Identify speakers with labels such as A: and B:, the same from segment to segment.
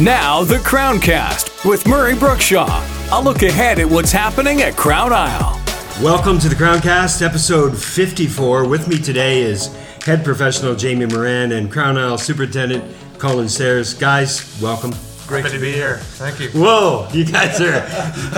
A: Now, the Crowncast with Murray Brookshaw. A look ahead at what's happening at Crown Isle.
B: Welcome to the Crowncast, episode 54. With me today is head professional Jamie Moran and Crown Isle Superintendent Colin Stairs. Guys, welcome.
C: Great to be here. Thank you.
B: Whoa, you guys are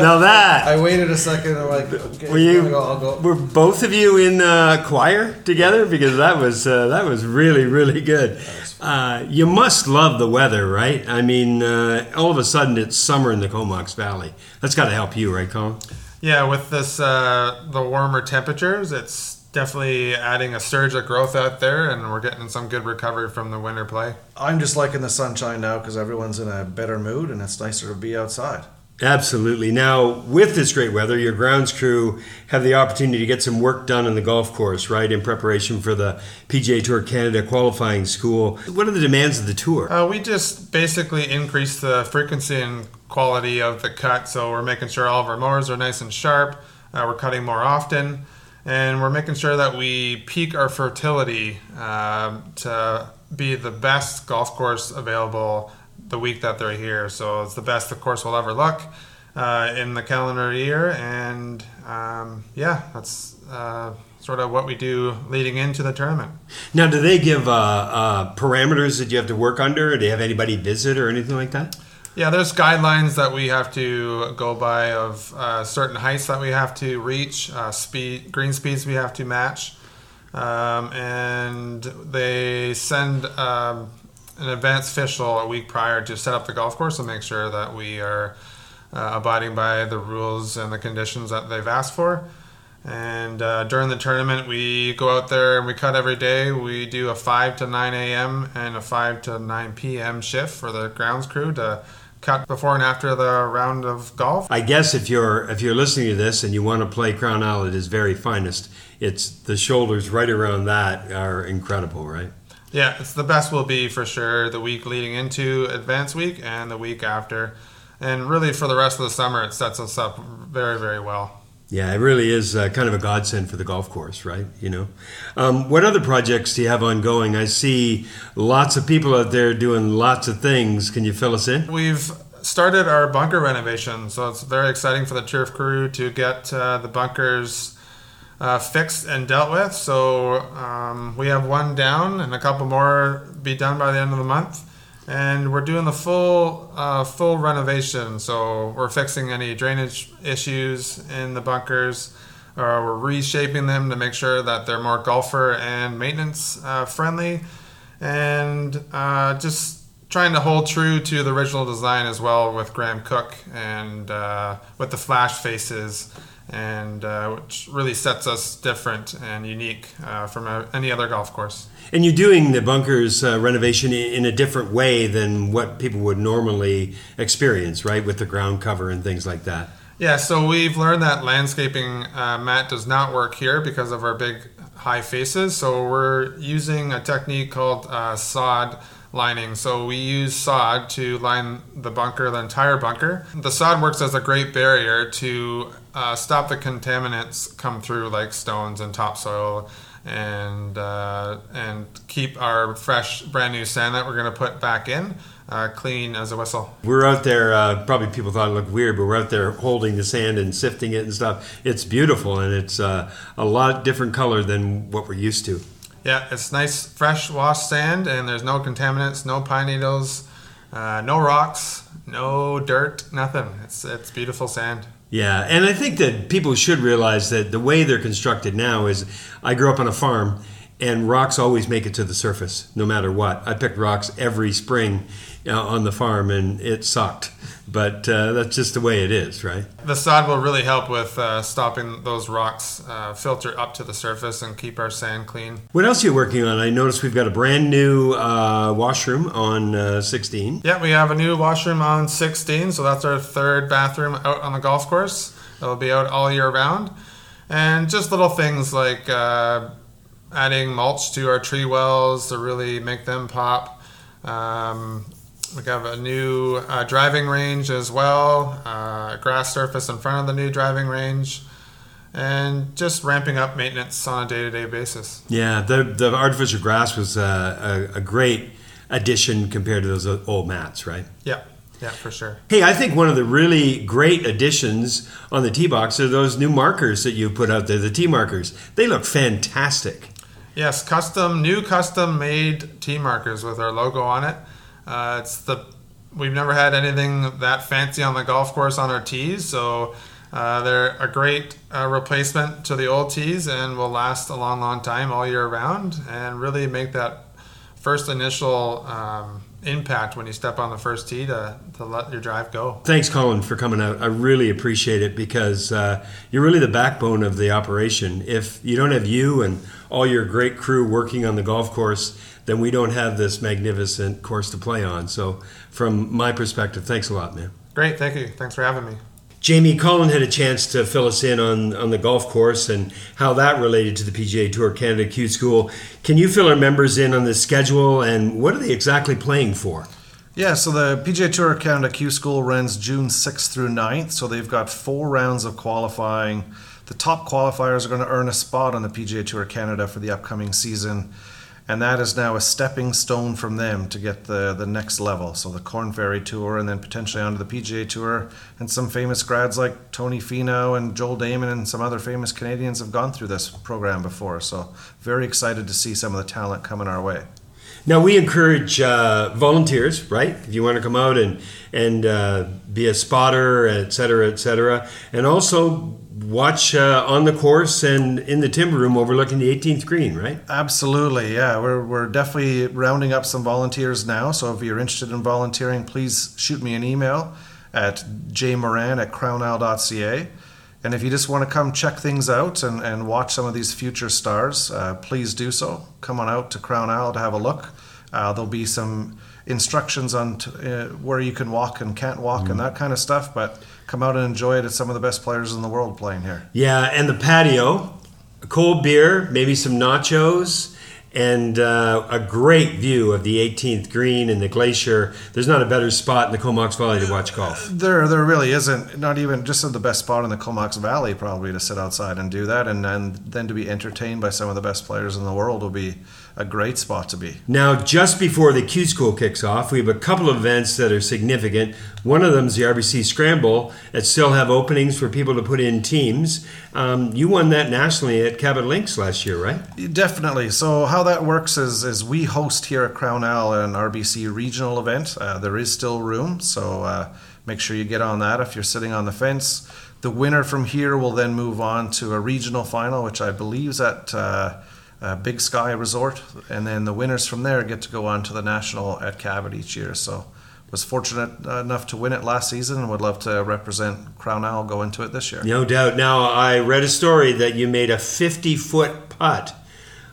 B: now that
D: I waited a second. I'm like, okay,
B: were you
D: I'll go, I'll go.
B: were both of you in uh, choir together because that was uh, that was really really good. Uh, you must love the weather, right? I mean, uh, all of a sudden it's summer in the Comox Valley. That's got to help you, right, Colin?
C: Yeah, with this uh, the warmer temperatures, it's definitely adding a surge of growth out there, and we're getting some good recovery from the winter play.
D: I'm just liking the sunshine now because everyone's in a better mood and it's nicer to be outside.
B: Absolutely. Now, with this great weather, your grounds crew have the opportunity to get some work done on the golf course, right, in preparation for the PGA Tour Canada qualifying school. What are the demands of the tour?
C: Uh, we just basically increase the frequency and quality of the cut, so we're making sure all of our mowers are nice and sharp. Uh, we're cutting more often, and we're making sure that we peak our fertility um, to be the best golf course available the week that they're here. So it's the best the course will ever look uh, in the calendar year, and um, yeah, that's uh, sort of what we do leading into the tournament.
B: Now, do they give uh, uh, parameters that you have to work under? Do you have anybody visit or anything like that?
C: Yeah, there's guidelines that we have to go by of uh, certain heights that we have to reach, uh, speed, green speeds we have to match, um, and they send um, an advanced official a week prior to set up the golf course and make sure that we are uh, abiding by the rules and the conditions that they've asked for. And uh, during the tournament, we go out there and we cut every day. We do a 5 to 9 a.m. and a 5 to 9 p.m. shift for the grounds crew to cut before and after the round of golf.
B: I guess if you're if you're listening to this and you want to play Crown Isle at its very finest, it's the shoulders right around that are incredible, right?
C: Yeah, it's the best will be for sure the week leading into advance week and the week after. And really for the rest of the summer, it sets us up very, very well.
B: Yeah, it really is uh, kind of a godsend for the golf course, right? You know, um, what other projects do you have ongoing? I see lots of people out there doing lots of things. Can you fill us in?
C: We've started our bunker renovation, so it's very exciting for the turf crew to get uh, the bunkers uh, fixed and dealt with. So um, we have one down, and a couple more be done by the end of the month. And we're doing the full uh, full renovation. So we're fixing any drainage issues in the bunkers. Or we're reshaping them to make sure that they're more golfer and maintenance uh, friendly, and uh, just trying to hold true to the original design as well with Graham Cooke and uh, with the flash faces and uh, which really sets us different and unique uh, from a, any other golf course.
B: And you're doing the bunkers uh, renovation in a different way than what people would normally experience, right? With the ground cover and things like that.
C: Yeah, so we've learned that landscaping uh, mat does not work here because of our big high faces. So we're using a technique called uh, sod lining. So we use sod to line the bunker, the entire bunker. The sod works as a great barrier to uh, stop the contaminants come through like stones and topsoil and uh, and keep our fresh brand new sand that we're going to put back in uh, clean as a whistle
B: We're out there. Uh, probably people thought it looked weird, but we're out there holding the sand and sifting it and stuff. It's beautiful, and it's uh, a lot different color than what we're used to.
C: yeah it's nice fresh washed sand and there's no contaminants no pine needles uh, no rocks no dirt nothing it's it's beautiful sand
B: Yeah, and I think that people should realize that the way they're constructed now is I grew up on a farm and rocks always make it to the surface no matter what. I picked rocks every spring uh, on the farm and it sucked. But uh, that's just the way it is, right?
C: The sod will really help with uh, stopping those rocks uh, filter up to the surface and keep our sand clean.
B: What else are you working on? I noticed we've got a brand new uh, washroom on uh, 16.
C: Yeah, we have a new washroom on 16, so that's our third bathroom out on the golf course. It'll be out all year round. And just little things like uh, adding mulch to our tree wells to really make them pop. Um, we have a new uh, driving range as well, uh, grass surface in front of the new driving range, and just ramping up maintenance on a day to day basis.
B: Yeah, the, the artificial grass was uh, a, a great addition compared to those old mats, right?
C: Yeah, yeah, for sure.
B: Hey, I think one of the really great additions on the tee box are those new markers that you put out there, the tee markers. They look fantastic.
C: Yes, custom, new custom made tee markers with our logo on it. Uh, it's the we've never had anything that fancy on the golf course on our tees, so uh, they're a great uh, replacement to the old tees and will last a long, long time all year round and really make that first initial um, impact when you step on the first tee to, to let your drive go.
B: Thanks, Colin, for coming out. I really appreciate it because uh, you're really the backbone of the operation. If you don't have you and all your great crew working on the golf course, then we don't have this magnificent course to play on. So, from my perspective, thanks a lot, man.
C: Great, thank you. Thanks for having me.
B: Jamie, Colin had a chance to fill us in on, on the golf course and how that related to the PGA Tour Canada Q School. Can you fill our members in on the schedule and what are they exactly playing for?
D: Yeah, so the PGA Tour Canada Q School runs June 6th through 9th, so they've got four rounds of qualifying. The top qualifiers are going to earn a spot on the PGA Tour Canada for the upcoming season and that is now a stepping stone from them to get the, the next level. So the Korn Ferry Tour, and then potentially onto the PGA Tour, and some famous grads like Tony Finau and Joel Dahmen and some other famous Canadians have gone through this program before. So very excited to see some of the talent coming our way.
B: Now we encourage uh, volunteers, right? If you want to come out and and uh, be a spotter, et cetera, et cetera, and also watch uh, on the course and in the timber room overlooking the 18th green, right?
D: Absolutely, yeah. We're, we're definitely rounding up some volunteers now. So if you're interested in volunteering, please shoot me an email at jmoran at crownisle.ca. And if you just want to come check things out and, and watch some of these future stars, uh, please do so. Come on out to Crown Isle to have a look. Uh, there'll be some instructions on t- uh, where you can walk and can't walk mm. and that kind of stuff. But come out and enjoy it. It's some of the best players in the world playing here.
B: Yeah, and the patio, a cold beer, maybe some nachos, and uh, a great view of the 18th green and the glacier. There's not a better spot in the Comox Valley to watch golf.
D: There, there really isn't. Not even just the best spot in the Comox Valley, probably to sit outside and do that, and, and then to be entertained by some of the best players in the world will be a great spot to be.
B: Now, just before the Q School kicks off, we have a couple of events that are significant. One of them is the RBC Scramble that still have openings for people to put in teams. Um, you won that nationally at Cabot Links last year, right?
D: Definitely. So how that works is, is we host here at Crown Isle an RBC regional event. Uh, there is still room, so uh, make sure you get on that if you're sitting on the fence. The winner from here will then move on to a regional final, which I believe is at. Uh, uh, Big Sky Resort, and then the winners from there get to go on to the national at Cabot each year. So was fortunate enough to win it last season and would love to represent Crown Isle go into it this year.
B: No doubt. Now I read a story that you made a 50 foot putt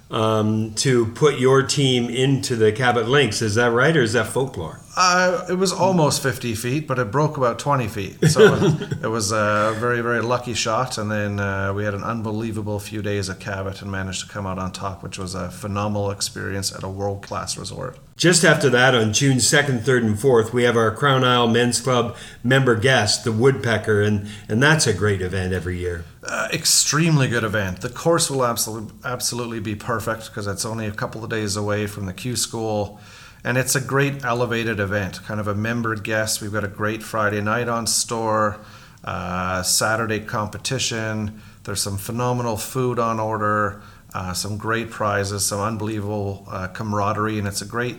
B: um, to put your team into the Cabot Links. Is that right, or is that folklore?
D: Uh, it was almost 50 feet, but it broke about 20 feet. So it was a very, very lucky shot. And then uh, we had an unbelievable few days at Cabot and managed to come out on top, which was a phenomenal experience at a world class resort.
B: Just after that, on June 2nd, 3rd, and 4th, we have our Crown Isle Men's Club member guest, the Woodpecker, and, and that's a great event every year.
D: Uh, extremely good event. The course will absolutely, absolutely be perfect because it's only a couple of days away from the Q School and it's a great elevated event, kind of a member guest. We've got a great Friday night on store, uh, Saturday competition. There's some phenomenal food on order, uh, some great prizes, some unbelievable uh, camaraderie, and it's a great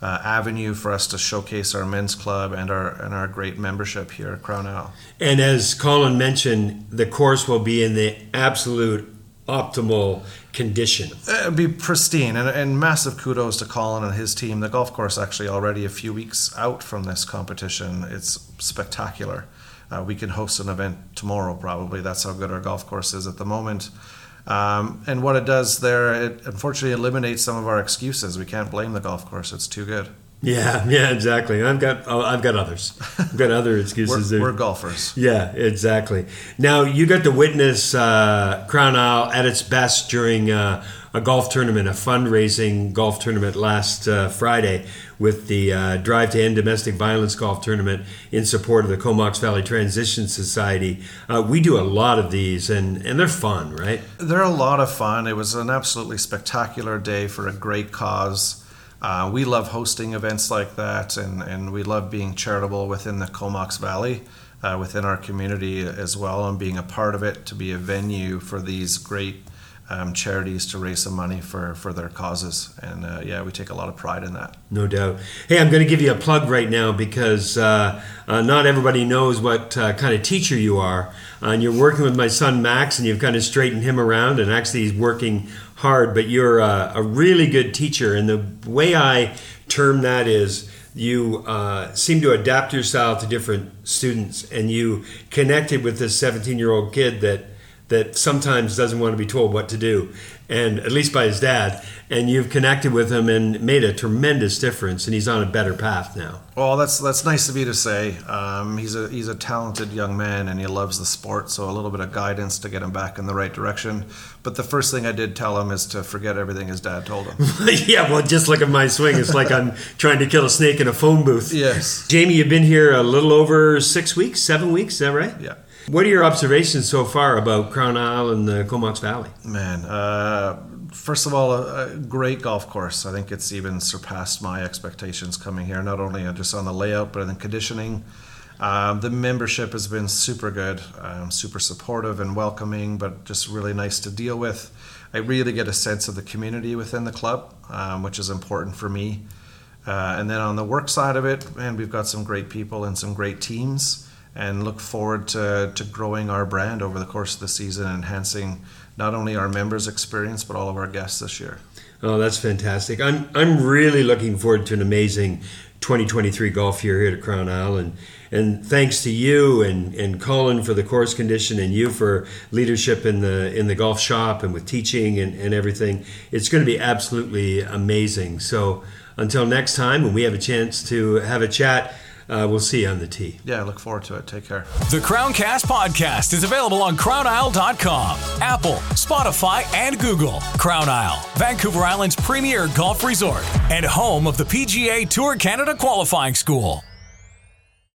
D: uh, avenue for us to showcase our men's club and our and our great membership here at Crown.
B: And as Colin mentioned, the course will be in the absolute optimal condition.
D: It'd be pristine, and, and massive kudos to Colin and his team. The golf course actually already a few weeks out from this competition. It's spectacular. Uh, we can host an event tomorrow, probably. That's how good our golf course is at the moment. Um, and what it does there, it unfortunately eliminates some of our excuses. We can't blame the golf course; it's too good.
B: Yeah, yeah, exactly. I've got oh, I've got others. I've got other excuses.
D: we're, we're, golfers.
B: Yeah, exactly. Now you got to witness uh, Crown Isle at its best during uh, a golf tournament, a fundraising golf tournament last uh, Friday with the uh, Drive to End Domestic Violence golf tournament in support of the Comox Valley Transition Society. Uh, we do a lot of these, and and they're fun, right?
D: They're a lot of fun. It was an absolutely spectacular day for a great cause. Uh, we love hosting events like that, and, and we love being charitable within the Comox Valley, uh, within our community as well, and being a part of it to be a venue for these great um, charities to raise some money for, for their causes. And uh, yeah, we take a lot of pride in that.
B: No doubt. Hey, I'm going to give you a plug right now because uh, uh, not everybody knows what uh, kind of teacher you are. Uh, and you're working with my son Max, and you've kind of straightened him around, and actually he's working hard, but you're a, a really good teacher. And the way I term that is, you uh, seem to adapt your style to different students, and you connected with this 17 year old kid that that sometimes doesn't want to be told what to do, and at least by his dad. And you've connected with him and made a tremendous difference, and he's on a better path now.
D: Well, that's that's nice of you to say. Um, he's a he's a talented young man, and he loves the sport. So a little bit of guidance to get him back in the right direction. But the first thing I did tell him is to forget everything his dad told him.
B: yeah, well, just look at my swing. It's like I'm trying to kill a snake in a phone booth.
D: Yes.
B: Jamie, you've been here a little over six weeks, seven weeks. Is that right?
D: Yeah.
B: What are your observations so far about Crown Isle and the Comox Valley?
D: Man, uh, first of all, a, a, great golf course. I think it's even surpassed my expectations coming here, not only just on the layout, but in conditioning. Um, the membership has been super good, um, super supportive and welcoming, but just really nice to deal with. I really get a sense of the community within the club, um, which is important for me. Uh, and then on the work side of it, man, we've got some great people and some great teams and look forward to, to growing our brand over the course of the season, enhancing not only our members' experience but all of our guests this year.
B: Oh, that's fantastic! I'm I'm really looking forward to an amazing 2023 golf year here at Crown Isle, and and thanks to you and, and Colin for the course condition and you for leadership in the in the golf shop and with teaching and, and everything. It's going to be absolutely amazing. So until next time, when we have a chance to have a chat uh, we'll see you on the tee.
D: Yeah, I look forward to it. Take care.
A: The Crowncast podcast is available on crownisle.com, Apple, Spotify, and Google. Crown Isle, Vancouver Island's premier golf resort and home of the PGA Tour Canada qualifying school.